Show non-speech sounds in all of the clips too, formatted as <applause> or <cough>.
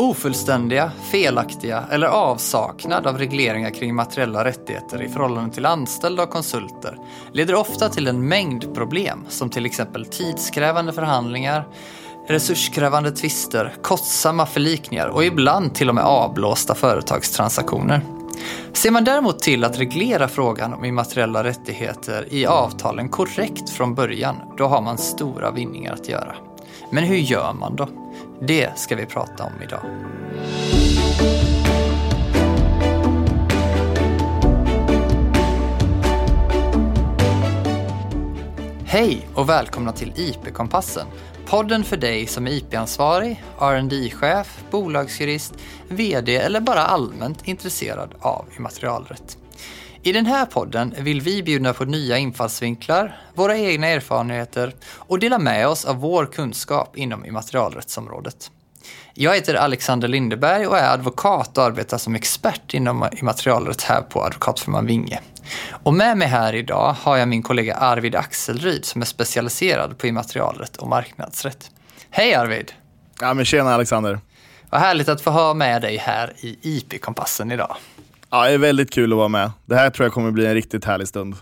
Ofullständiga, felaktiga eller avsaknad av regleringar kring materiella rättigheter i förhållande till anställda och konsulter leder ofta till en mängd problem som till exempel tidskrävande förhandlingar, resurskrävande tvister, kostsamma förlikningar och ibland till och med avblåsta företagstransaktioner. Ser man däremot till att reglera frågan om immateriella rättigheter i avtalen korrekt från början, då har man stora vinningar att göra. Men hur gör man då? Det ska vi prata om idag. Hej och välkomna till IP-kompassen. Podden för dig som är IP-ansvarig, rd chef bolagsjurist, VD eller bara allmänt intresserad av immaterialrätt. I den här podden vill vi bjuda på nya infallsvinklar, våra egna erfarenheter och dela med oss av vår kunskap inom immaterialrättsområdet. Jag heter Alexander Lindeberg och är advokat och arbetar som expert inom immaterialrätt här på Advokatfirman Vinge. Och med mig här idag har jag min kollega Arvid Axelryd som är specialiserad på immaterialrätt och marknadsrätt. Hej Arvid! Ja men tjena Alexander! Vad härligt att få ha med dig här i IP-kompassen idag. Ja, det är väldigt kul att vara med. Det här tror jag kommer bli en riktigt härlig stund.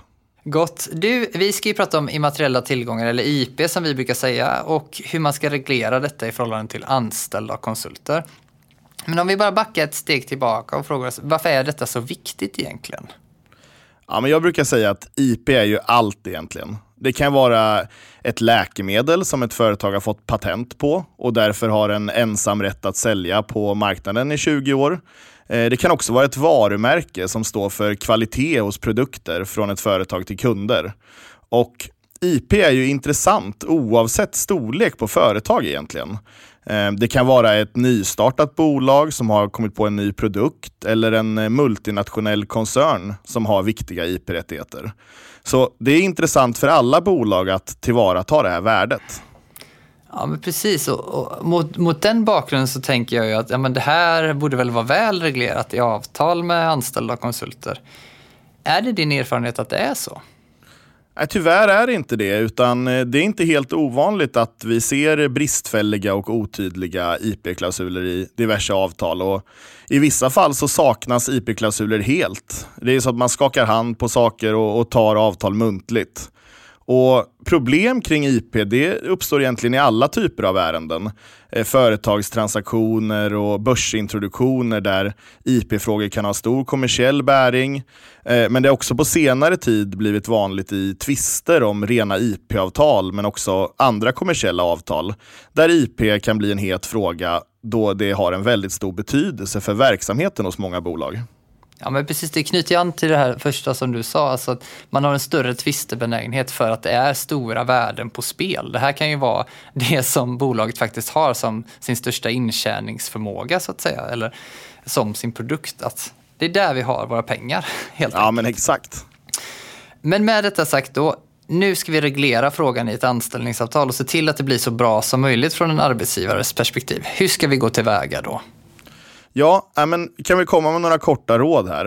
Gott. Du, vi ska ju prata om immateriella tillgångar, eller IP som vi brukar säga, och hur man ska reglera detta i förhållande till anställda och konsulter. Men om vi bara backar ett steg tillbaka och frågar oss, varför är detta så viktigt egentligen? Ja, men jag brukar säga att IP är ju allt egentligen. Det kan vara ett läkemedel som ett företag har fått patent på och därför har en ensam rätt att sälja på marknaden i 20 år. Eh, det kan också vara ett varumärke som står för kvalitet hos produkter från ett företag till kunder. Och IP är ju intressant oavsett storlek på företag egentligen. Eh, det kan vara ett nystartat bolag som har kommit på en ny produkt eller en eh, multinationell koncern som har viktiga IP-rättigheter. Så det är intressant för alla bolag att tillvarata det här värdet. Ja, men precis. Och, och mot, mot, den bakgrunden så tänker jag ju att ja, men det här borde väl vara väl reglerat i avtal med anställda och konsulter. Är det din erfarenhet att det är så? Nej, tyvärr är det inte det, utan eh, det är inte helt ovanligt att vi ser bristfälliga och otydliga IP-klausuler i diverse avtal. Och I vissa fall så saknas IP-klausuler helt. Det är så att man skakar hand på saker och, och tar avtal muntligt. Och Problem kring IP det uppstår egentligen i alla typer av ärenden. Eh, företagstransaktioner och börsintroduktioner där IP-frågor kan ha stor kommersiell bäring. Eh, men det har också på senare tid blivit vanligt i tvister om rena IP-avtal men också andra kommersiella avtal där IP kan bli en het fråga då det har en väldigt stor betydelse för verksamheten hos många bolag. Ja, men precis. Det knyter an till det här första som du sa. Alltså att man har en större tvistebenägenhet för att det är stora värden på spel. Det här kan ju vara det som bolaget faktiskt har som sin största intjäningsförmåga, så att säga. Eller som sin produkt. Att det är där vi har våra pengar, <laughs> helt Ja, enkelt. men exakt. Men med detta sagt då, nu ska vi reglera frågan i ett anställningsavtal och se till att det blir så bra som möjligt från en arbetsgivares perspektiv. Hur ska vi gå tillväga då? Ja, äh, men kan vi komma med några korta råd här?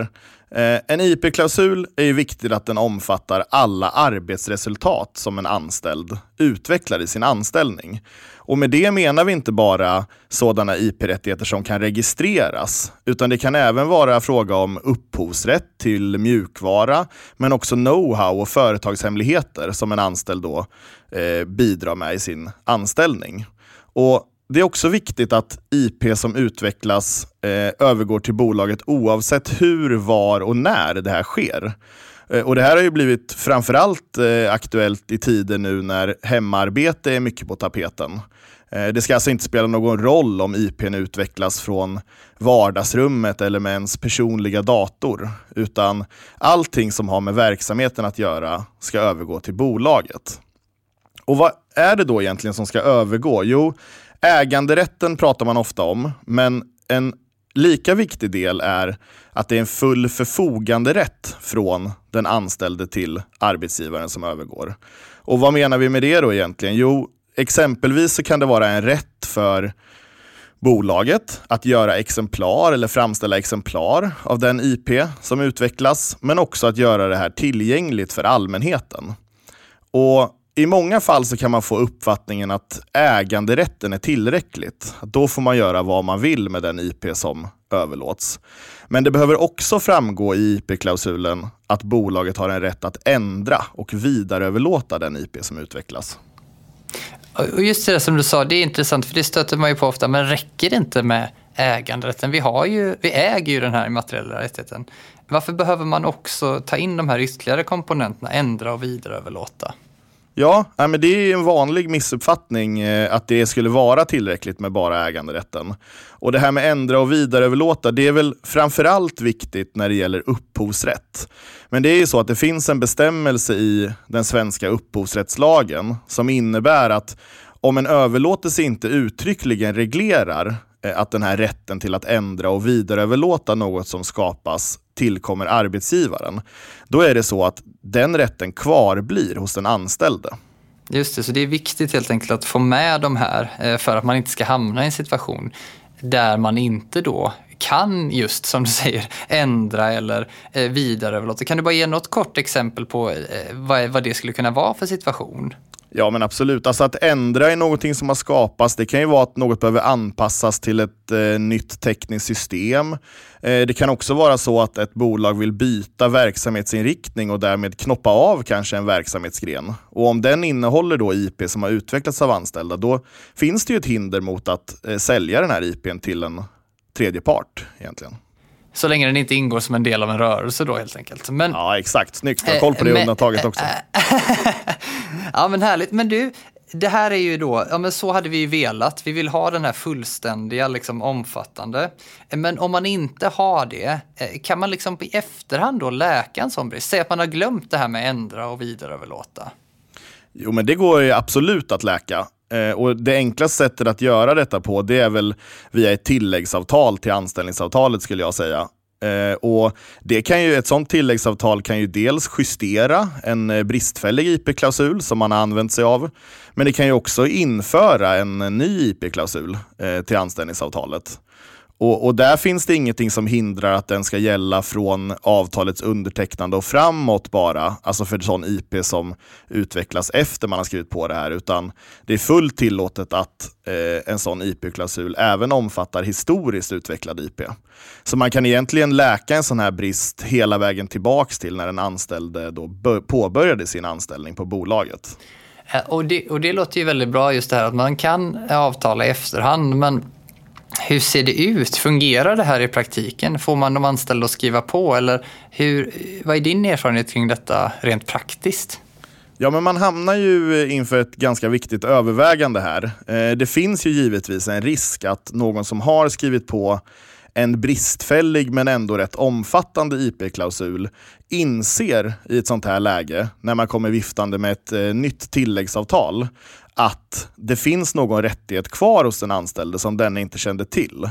Eh, en IP-klausul är ju viktigt att den omfattar alla arbetsresultat som en anställd utvecklar i sin anställning. Och med det menar vi inte bara sådana IP-rättigheter som kan registreras, utan det kan även vara fråga om upphovsrätt till mjukvara, men också know-how och företagshemligheter som en anställd då eh, bidrar med i sin anställning. Och det är också viktigt att IP som utvecklas eh, övergår till bolaget oavsett hur, var och när det här sker. Eh, och Det här har ju blivit framförallt eh, aktuellt i tider nu när hemarbete är mycket på tapeten. Eh, det ska alltså inte spela någon roll om IPn utvecklas från vardagsrummet eller med ens personliga dator, utan allting som har med verksamheten att göra ska övergå till bolaget. Och vad är det då egentligen som ska övergå? Jo, Äganderätten pratar man ofta om, men en lika viktig del är att det är en full förfoganderätt från den anställde till arbetsgivaren som övergår. Och vad menar vi med det då egentligen? Jo, exempelvis så kan det vara en rätt för bolaget att göra exemplar eller framställa exemplar av den IP som utvecklas, men också att göra det här tillgängligt för allmänheten. Och i många fall så kan man få uppfattningen att äganderätten är tillräckligt. Då får man göra vad man vill med den IP som överlåts. Men det behöver också framgå i IP-klausulen att bolaget har en rätt att ändra och vidareöverlåta den IP som utvecklas. Och just det som du sa, det är intressant för det stöter man ju på ofta, men räcker det inte med äganderätten? Vi, har ju, vi äger ju den här immateriella rättigheten. Varför behöver man också ta in de här ytterligare komponenterna, ändra och vidareöverlåta? Ja, men det är en vanlig missuppfattning eh, att det skulle vara tillräckligt med bara äganderätten. Och det här med ändra och vidareöverlåta, det är väl framförallt viktigt när det gäller upphovsrätt. Men det är ju så att det finns en bestämmelse i den svenska upphovsrättslagen som innebär att om en överlåtelse inte uttryckligen reglerar eh, att den här rätten till att ändra och vidareöverlåta något som skapas tillkommer arbetsgivaren, då är det så att den rätten kvarblir hos den anställde. Just det, så det är viktigt helt enkelt att få med de här eh, för att man inte ska hamna i en situation där man inte då kan just som du <laughs> säger ändra eller eh, vidareöverlåta. Kan du bara ge något kort exempel på eh, vad det skulle kunna vara för situation? Ja men absolut, alltså att ändra i någonting som har skapats, det kan ju vara att något behöver anpassas till ett eh, nytt tekniskt system. Eh, det kan också vara så att ett bolag vill byta verksamhetsinriktning och därmed knoppa av kanske en verksamhetsgren. Och om den innehåller då IP som har utvecklats av anställda, då finns det ju ett hinder mot att eh, sälja den här IPn till en tredje part egentligen. Så länge den inte ingår som en del av en rörelse då helt enkelt. Men, ja, exakt. Snyggt. Du har koll på det eh, undantaget också. <laughs> <laughs> ja, men härligt. Men du, det här är ju då, ja men så hade vi ju velat. Vi vill ha den här fullständiga, liksom omfattande. Men om man inte har det, eh, kan man liksom i efterhand då läka en sån brist? Säg att man har glömt det här med ändra och vidareöverlåta. Jo, men det går ju absolut att läka. Eh, och Det enklaste sättet att göra detta på det är väl via ett tilläggsavtal till anställningsavtalet skulle jag säga. Eh, och det kan ju, ett sådant tilläggsavtal kan ju dels justera en eh, bristfällig IP-klausul som man har använt sig av, men det kan ju också införa en ny IP-klausul eh, till anställningsavtalet. Och, och, där finns det ingenting som hindrar att den ska gälla från avtalets undertecknande och framåt bara, alltså för sån IP som utvecklas efter man har skrivit på det här, utan det är fullt tillåtet att eh, en sån IP-klausul även omfattar historiskt utvecklad IP. Så man kan egentligen läka en sån här brist hela vägen tillbaks till när den anställde då påbörjade sin anställning på bolaget. Eh, och det, och det låter ju väldigt bra just det här att man kan avtala i efterhand, men hur ser det ut? Fungerar det här i praktiken? Får man de anställda att skriva på? Eller hur, vad är din erfarenhet kring detta rent praktiskt? Ja, men man hamnar ju inför ett ganska viktigt övervägande här. Eh, det finns ju givetvis en risk att någon som har skrivit på en bristfällig men ändå rätt omfattande IP-klausul inser i ett sånt här läge, när man kommer viftande med ett eh, nytt tilläggsavtal, att det finns någon rättighet kvar hos den anställde som den inte kände till.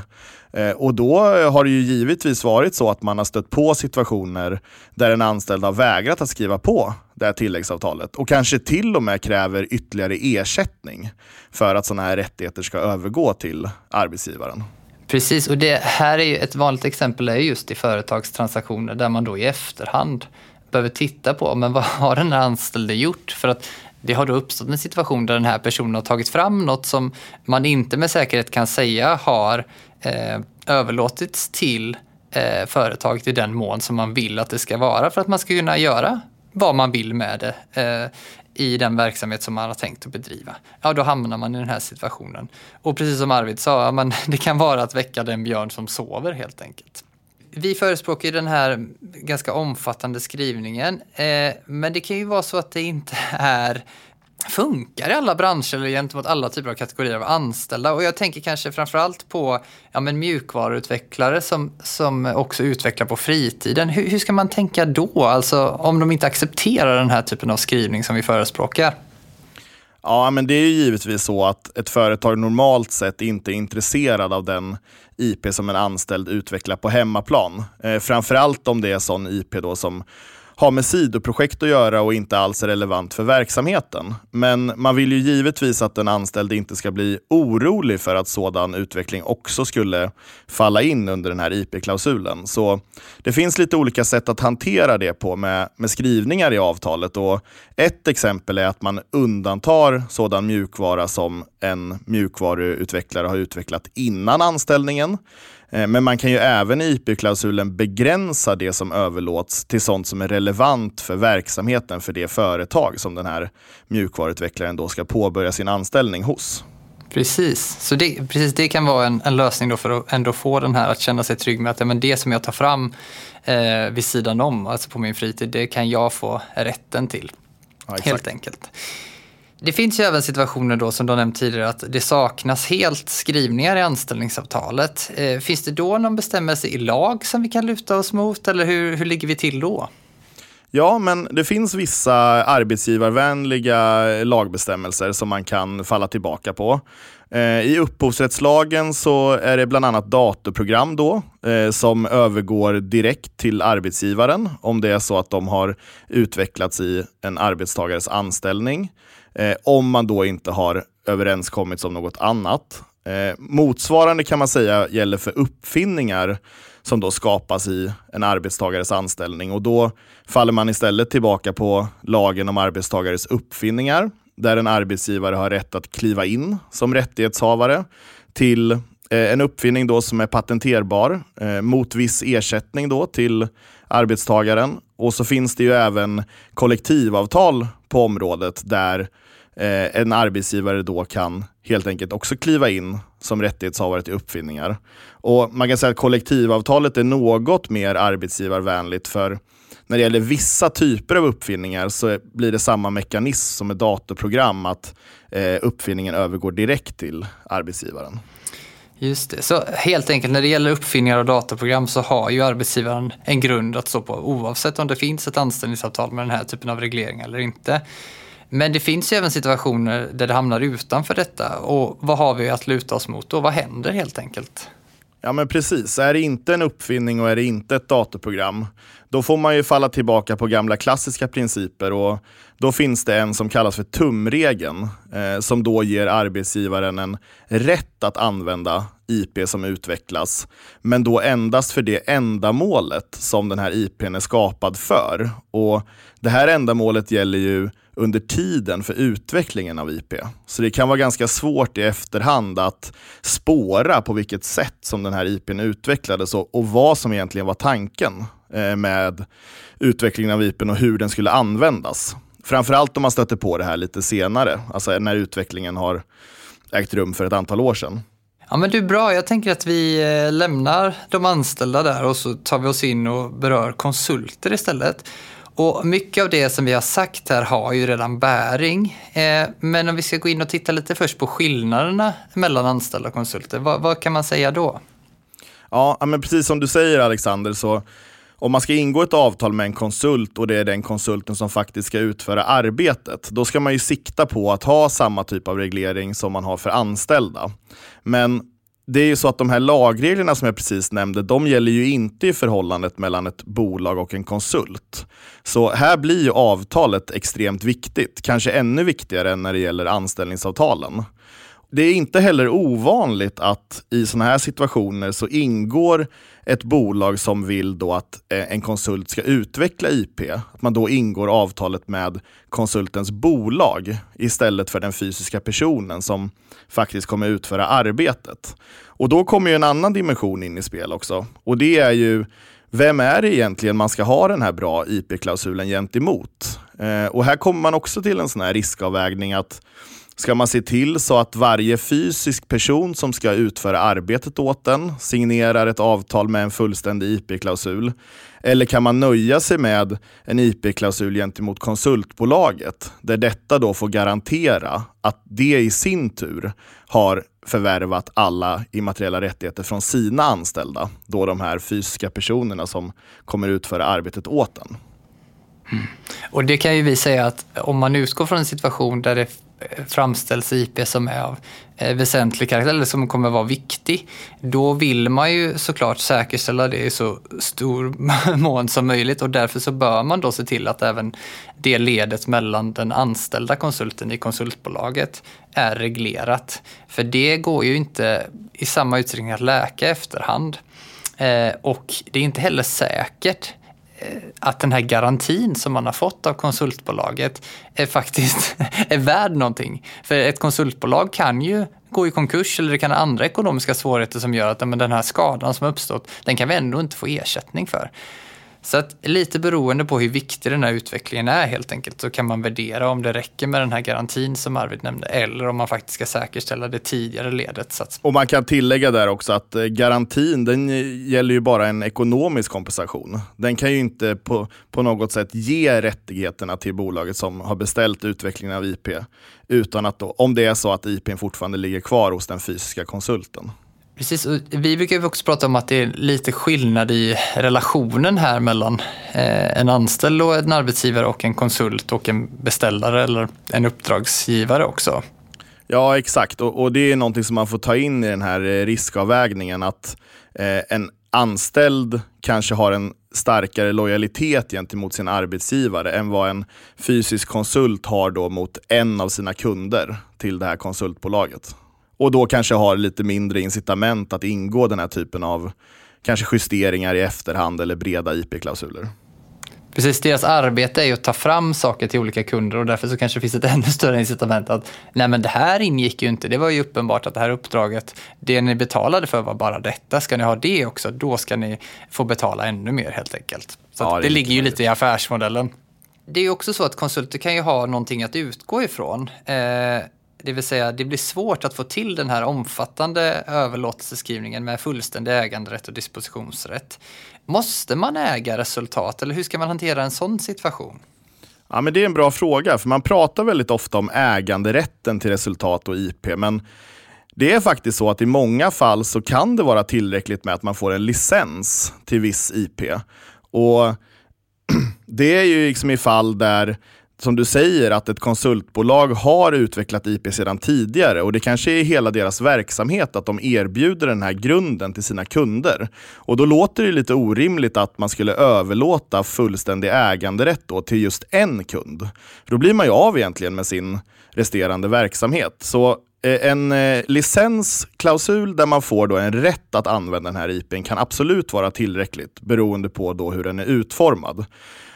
Eh, och då har det ju givetvis varit så att man har stött på situationer där en anställd har vägrat att skriva på det här tilläggsavtalet och kanske till och med kräver ytterligare ersättning för att sådana här rättigheter ska övergå till arbetsgivaren. Precis, och det här är ju ett vanligt exempel är just i företagstransaktioner där man då i efterhand behöver titta på men vad har den här anställde gjort? För att det har då uppstått en situation där den här personen har tagit fram något som man inte med säkerhet kan säga har eh, överlåtits till eh, företaget i den mån som man vill att det ska vara för att man ska kunna göra vad man vill med det eh, i den verksamhet som man har tänkt att bedriva. Ja, då hamnar man i den här situationen. Och precis som Arvid sa, man, <laughs> det kan vara att väcka den björn som sover helt enkelt vi förespråkar den här ganska omfattande skrivningen, eh, men det kan ju vara så att det inte är funkar i alla branscher eller gentemot alla typer av kategorier av anställda. Och jag tänker kanske framförallt på ja, men mjukvaruutvecklare som, som också utvecklar på fritiden. Hur, hur ska man tänka då, alltså om de inte accepterar den här typen av skrivning som vi förespråkar? Ja, men det är givetvis så att ett företag normalt sett inte är intresserad av den IP som en anställd utvecklar på hemmaplan. Eh, framförallt om det är sån IP då som har med sidoprojekt att göra och inte alls är relevant för verksamheten. Men man vill ju givetvis att den anställde inte ska bli orolig för att sådan utveckling också skulle falla in under den här IP-klausulen. Så det finns lite olika sätt att hantera det på med, med skrivningar i avtalet. Och ett exempel är att man undantar sådan mjukvara som en mjukvaruutvecklare har utvecklat innan anställningen. Eh, men man kan ju även i IP-klausulen begränsa det som överlåts till sånt som är relevant för verksamheten för det företag som den här mjukvaruutvecklaren då ska påbörja sin anställning hos. Precis, så det, precis, det kan vara en, en lösning då för att ändå få den här att känna sig trygg med att ja, men det som jag tar fram eh, vid sidan om, alltså på min fritid, det kan jag få rätten till. Ja, helt enkelt. Det finns ju även situationer då som du har nämnt tidigare att det saknas helt skrivningar i anställningsavtalet. Eh, finns det då någon bestämmelse i lag som vi kan luta oss mot eller hur, hur ligger vi till då? Ja, men det finns vissa arbetsgivarvänliga lagbestämmelser som man kan falla tillbaka på. Eh, I upphovsrättslagen så är det bland annat datorprogram då, eh, som övergår direkt till arbetsgivaren om det är så att de har utvecklats i en arbetstagares anställning. Eh, om man då inte har överenskommits om något annat. Eh, motsvarande kan man säga gäller för uppfinningar som då skapas i en arbetstagares anställning och då faller man istället tillbaka på lagen om arbetstagares uppfinningar där en arbetsgivare har rätt att kliva in som rättighetshavare till eh, en uppfinning då som är patenterbar eh, mot viss ersättning då till arbetstagaren. Och så finns det ju även kollektivavtal på området där eh, en arbetsgivare då kan helt enkelt också kliva in som rättighetshavare till uppfinningar. Och Man kan säga att kollektivavtalet är något mer arbetsgivarvänligt för när det gäller vissa typer av uppfinningar så blir det samma mekanism som ett datorprogram, att eh, uppfinningen övergår direkt till arbetsgivaren. Just det, så helt enkelt när det gäller uppfinningar och datorprogram så har ju arbetsgivaren en grund att stå på oavsett om det finns ett anställningsavtal med den här typen av reglering eller inte. Men det finns ju även situationer där det hamnar utanför detta och vad har vi att luta oss mot då? Vad händer helt enkelt? Ja men precis, är det inte en uppfinning och är det inte ett datorprogram, då får man ju falla tillbaka på gamla klassiska principer och då finns det en som kallas för tumregeln eh, som då ger arbetsgivaren en rätt att använda IP som utvecklas, men då endast för det ändamålet som den här IPn är skapad för. Och Det här ändamålet gäller ju under tiden för utvecklingen av IP. Så det kan vara ganska svårt i efterhand att spåra på vilket sätt som den här IPn utvecklades och, och vad som egentligen var tanken eh, med utvecklingen av IPn och hur den skulle användas. Framförallt om man stöter på det här lite senare, alltså när utvecklingen har ägt rum för ett antal år sedan. Ja men du, bra. Jag tänker att vi eh, lämnar de anställda där och så tar vi oss in och berör konsulter istället. Och mycket av det som vi har sagt här har ju redan bäring. Eh, men om vi ska gå in och titta lite först på skillnaderna mellan anställda och konsulter, vad, vad kan man säga då? Ja, men precis som du säger Alexander, så om man ska ingå ett avtal med en konsult och det är den konsulten som faktiskt ska utföra arbetet, då ska man ju sikta på att ha samma typ av reglering som man har för anställda. Men det är ju så att de här lagreglerna som jag precis nämnde, de gäller ju inte i förhållandet mellan ett bolag och en konsult. Så här blir ju avtalet extremt viktigt, kanske ännu viktigare än när det gäller anställningsavtalen. Det är inte heller ovanligt att i sådana här situationer så ingår ett bolag som vill då att eh, en konsult ska utveckla IP, att man då ingår avtalet med konsultens bolag istället för den fysiska personen som faktiskt kommer utföra arbetet. Och då kommer ju en annan dimension in i spel också. Och det är ju vem är det egentligen man ska ha den här bra IP-klausulen gentemot? Eh, och här kommer man också till en sån här riskavvägning att ska man se till så att varje fysisk person som ska utföra arbetet åt den signerar ett avtal med en fullständig IP-klausul? Eller kan man nöja sig med en IP-klausul gentemot konsultbolaget där detta då får garantera att det i sin tur har förvärvat alla immateriella rättigheter från sina anställda, då de här fysiska personerna som kommer utföra arbetet åt den. Mm. Och det kan ju vi säga att om man utgår från en situation där det framställs IP som är av eh, väsentlig karaktär eller som kommer vara viktig, då vill man ju såklart säkerställa det i så stor <laughs> mån som möjligt och därför så bör man då se till att även det ledet mellan den anställda konsulten i konsultbolaget är reglerat. För det går ju inte i samma utsträckning att läka efterhand. Eh, och det är inte heller säkert Eh, att den här garantin som man har fått av konsultbolaget är faktiskt <laughs> är värd någonting. För ett konsultbolag kan ju gå i konkurs eller det kan ha andra ekonomiska svårigheter som gör att men den här skadan som har uppstått, den kan vi ändå inte få ersättning för. Så att lite beroende på hur viktig den här utvecklingen är helt enkelt så kan man värdera om det räcker med den här garantin som Arvid nämnde eller om man faktiskt ska säkerställa det tidigare ledet. Och man kan tillägga där också att eh, garantin den eh, gäller ju bara en ekonomisk kompensation. Den kan ju inte på, på något sätt ge rättigheterna till bolaget som har beställt utvecklingen av IP utan att då, om det är så att IP fortfarande ligger kvar hos den fysiska konsulten. Precis, och vi brukar också prata om att det är lite skillnad i relationen här mellan eh, en anställd och en arbetsgivare och en konsult och en beställare eller en uppdragsgivare också. Ja, exakt. Och, och det är någonting som man får ta in i den här eh, riskavvägningen. Att eh, en anställd kanske har en starkare lojalitet gentemot sin arbetsgivare än vad en fysisk konsult har då mot en av sina kunder till det här konsultbolaget och då kanske har lite mindre incitament att ingå den här typen av kanske justeringar i efterhand eller breda IP-klausuler. Precis, deras arbete är ju att ta fram saker till olika kunder och därför så kanske det finns ett <laughs> ännu större incitament att nej men det här ingick ju inte, det var ju uppenbart att det här uppdraget, det ni betalade för var bara detta, ska ni ha det också, då ska ni få betala ännu mer helt enkelt. Så ja, det, det ligger ju lite i affärsmodellen. Det är ju också så att konsulter kan ju ha någonting att utgå ifrån. Eh, det vill säga, det blir svårt att få till den här omfattande överlåtelseskrivningen med fullständig äganderätt och dispositionsrätt. Måste man äga resultat eller hur ska man hantera en sån situation? Ja, men det är en bra fråga, för man pratar väldigt ofta om äganderätten till resultat och IP, men det är faktiskt så att i många fall så kan det vara tillräckligt med att man får en licens till viss IP. Och <clears throat> det är ju liksom i fall där som du säger, att ett konsultbolag har utvecklat IP sedan tidigare och det kanske är hela deras verksamhet att de erbjuder den här grunden till sina kunder. Och då låter det lite orimligt att man skulle överlåta fullständig äganderätt då till just en kund. För då blir man ju av egentligen med sin resterande verksamhet. Så eh, en eh, licensklausul där man får då en rätt att använda den här IPn kan absolut vara tillräckligt beroende på då hur den är utformad.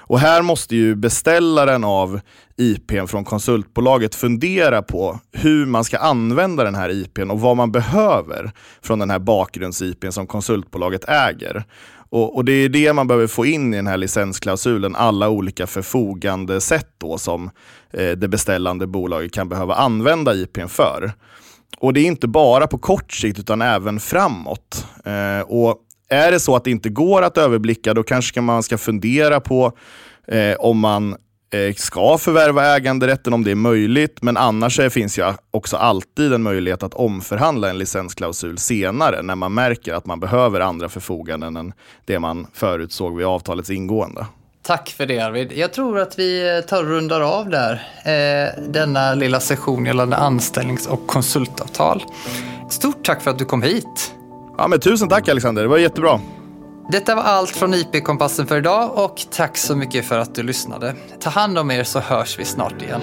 Och här måste ju beställaren av IPn från konsultbolaget fundera på hur man ska använda den här IPn och vad man behöver från den här bakgrunds-IPn som konsultbolaget äger. Och, och, det är det man behöver få in i den här licensklausulen, alla olika förfogande sätt då som eh, det beställande bolaget kan behöva använda IPn för. Och det är inte bara på kort sikt utan även framåt. Eh, och är det så att det inte går att överblicka, då kanske man ska fundera på eh, om man eh, ska förvärva äganderätten om det är möjligt. Men annars finns ju också alltid en möjlighet att omförhandla en licensklausul senare när man märker att man behöver andra förfoganden än det man förutsåg vid avtalets ingående. Tack för det Arvid. Jag tror att vi eh, tar och rundar av där. Eh, denna lilla session gällande anställnings och konsultavtal. Stort tack för att du kom hit. Ja, men tusen tack Alexander, det var jättebra. Detta var allt från IP-kompassen för idag och tack så mycket för att du lyssnade. Ta hand om er så hörs vi snart igen.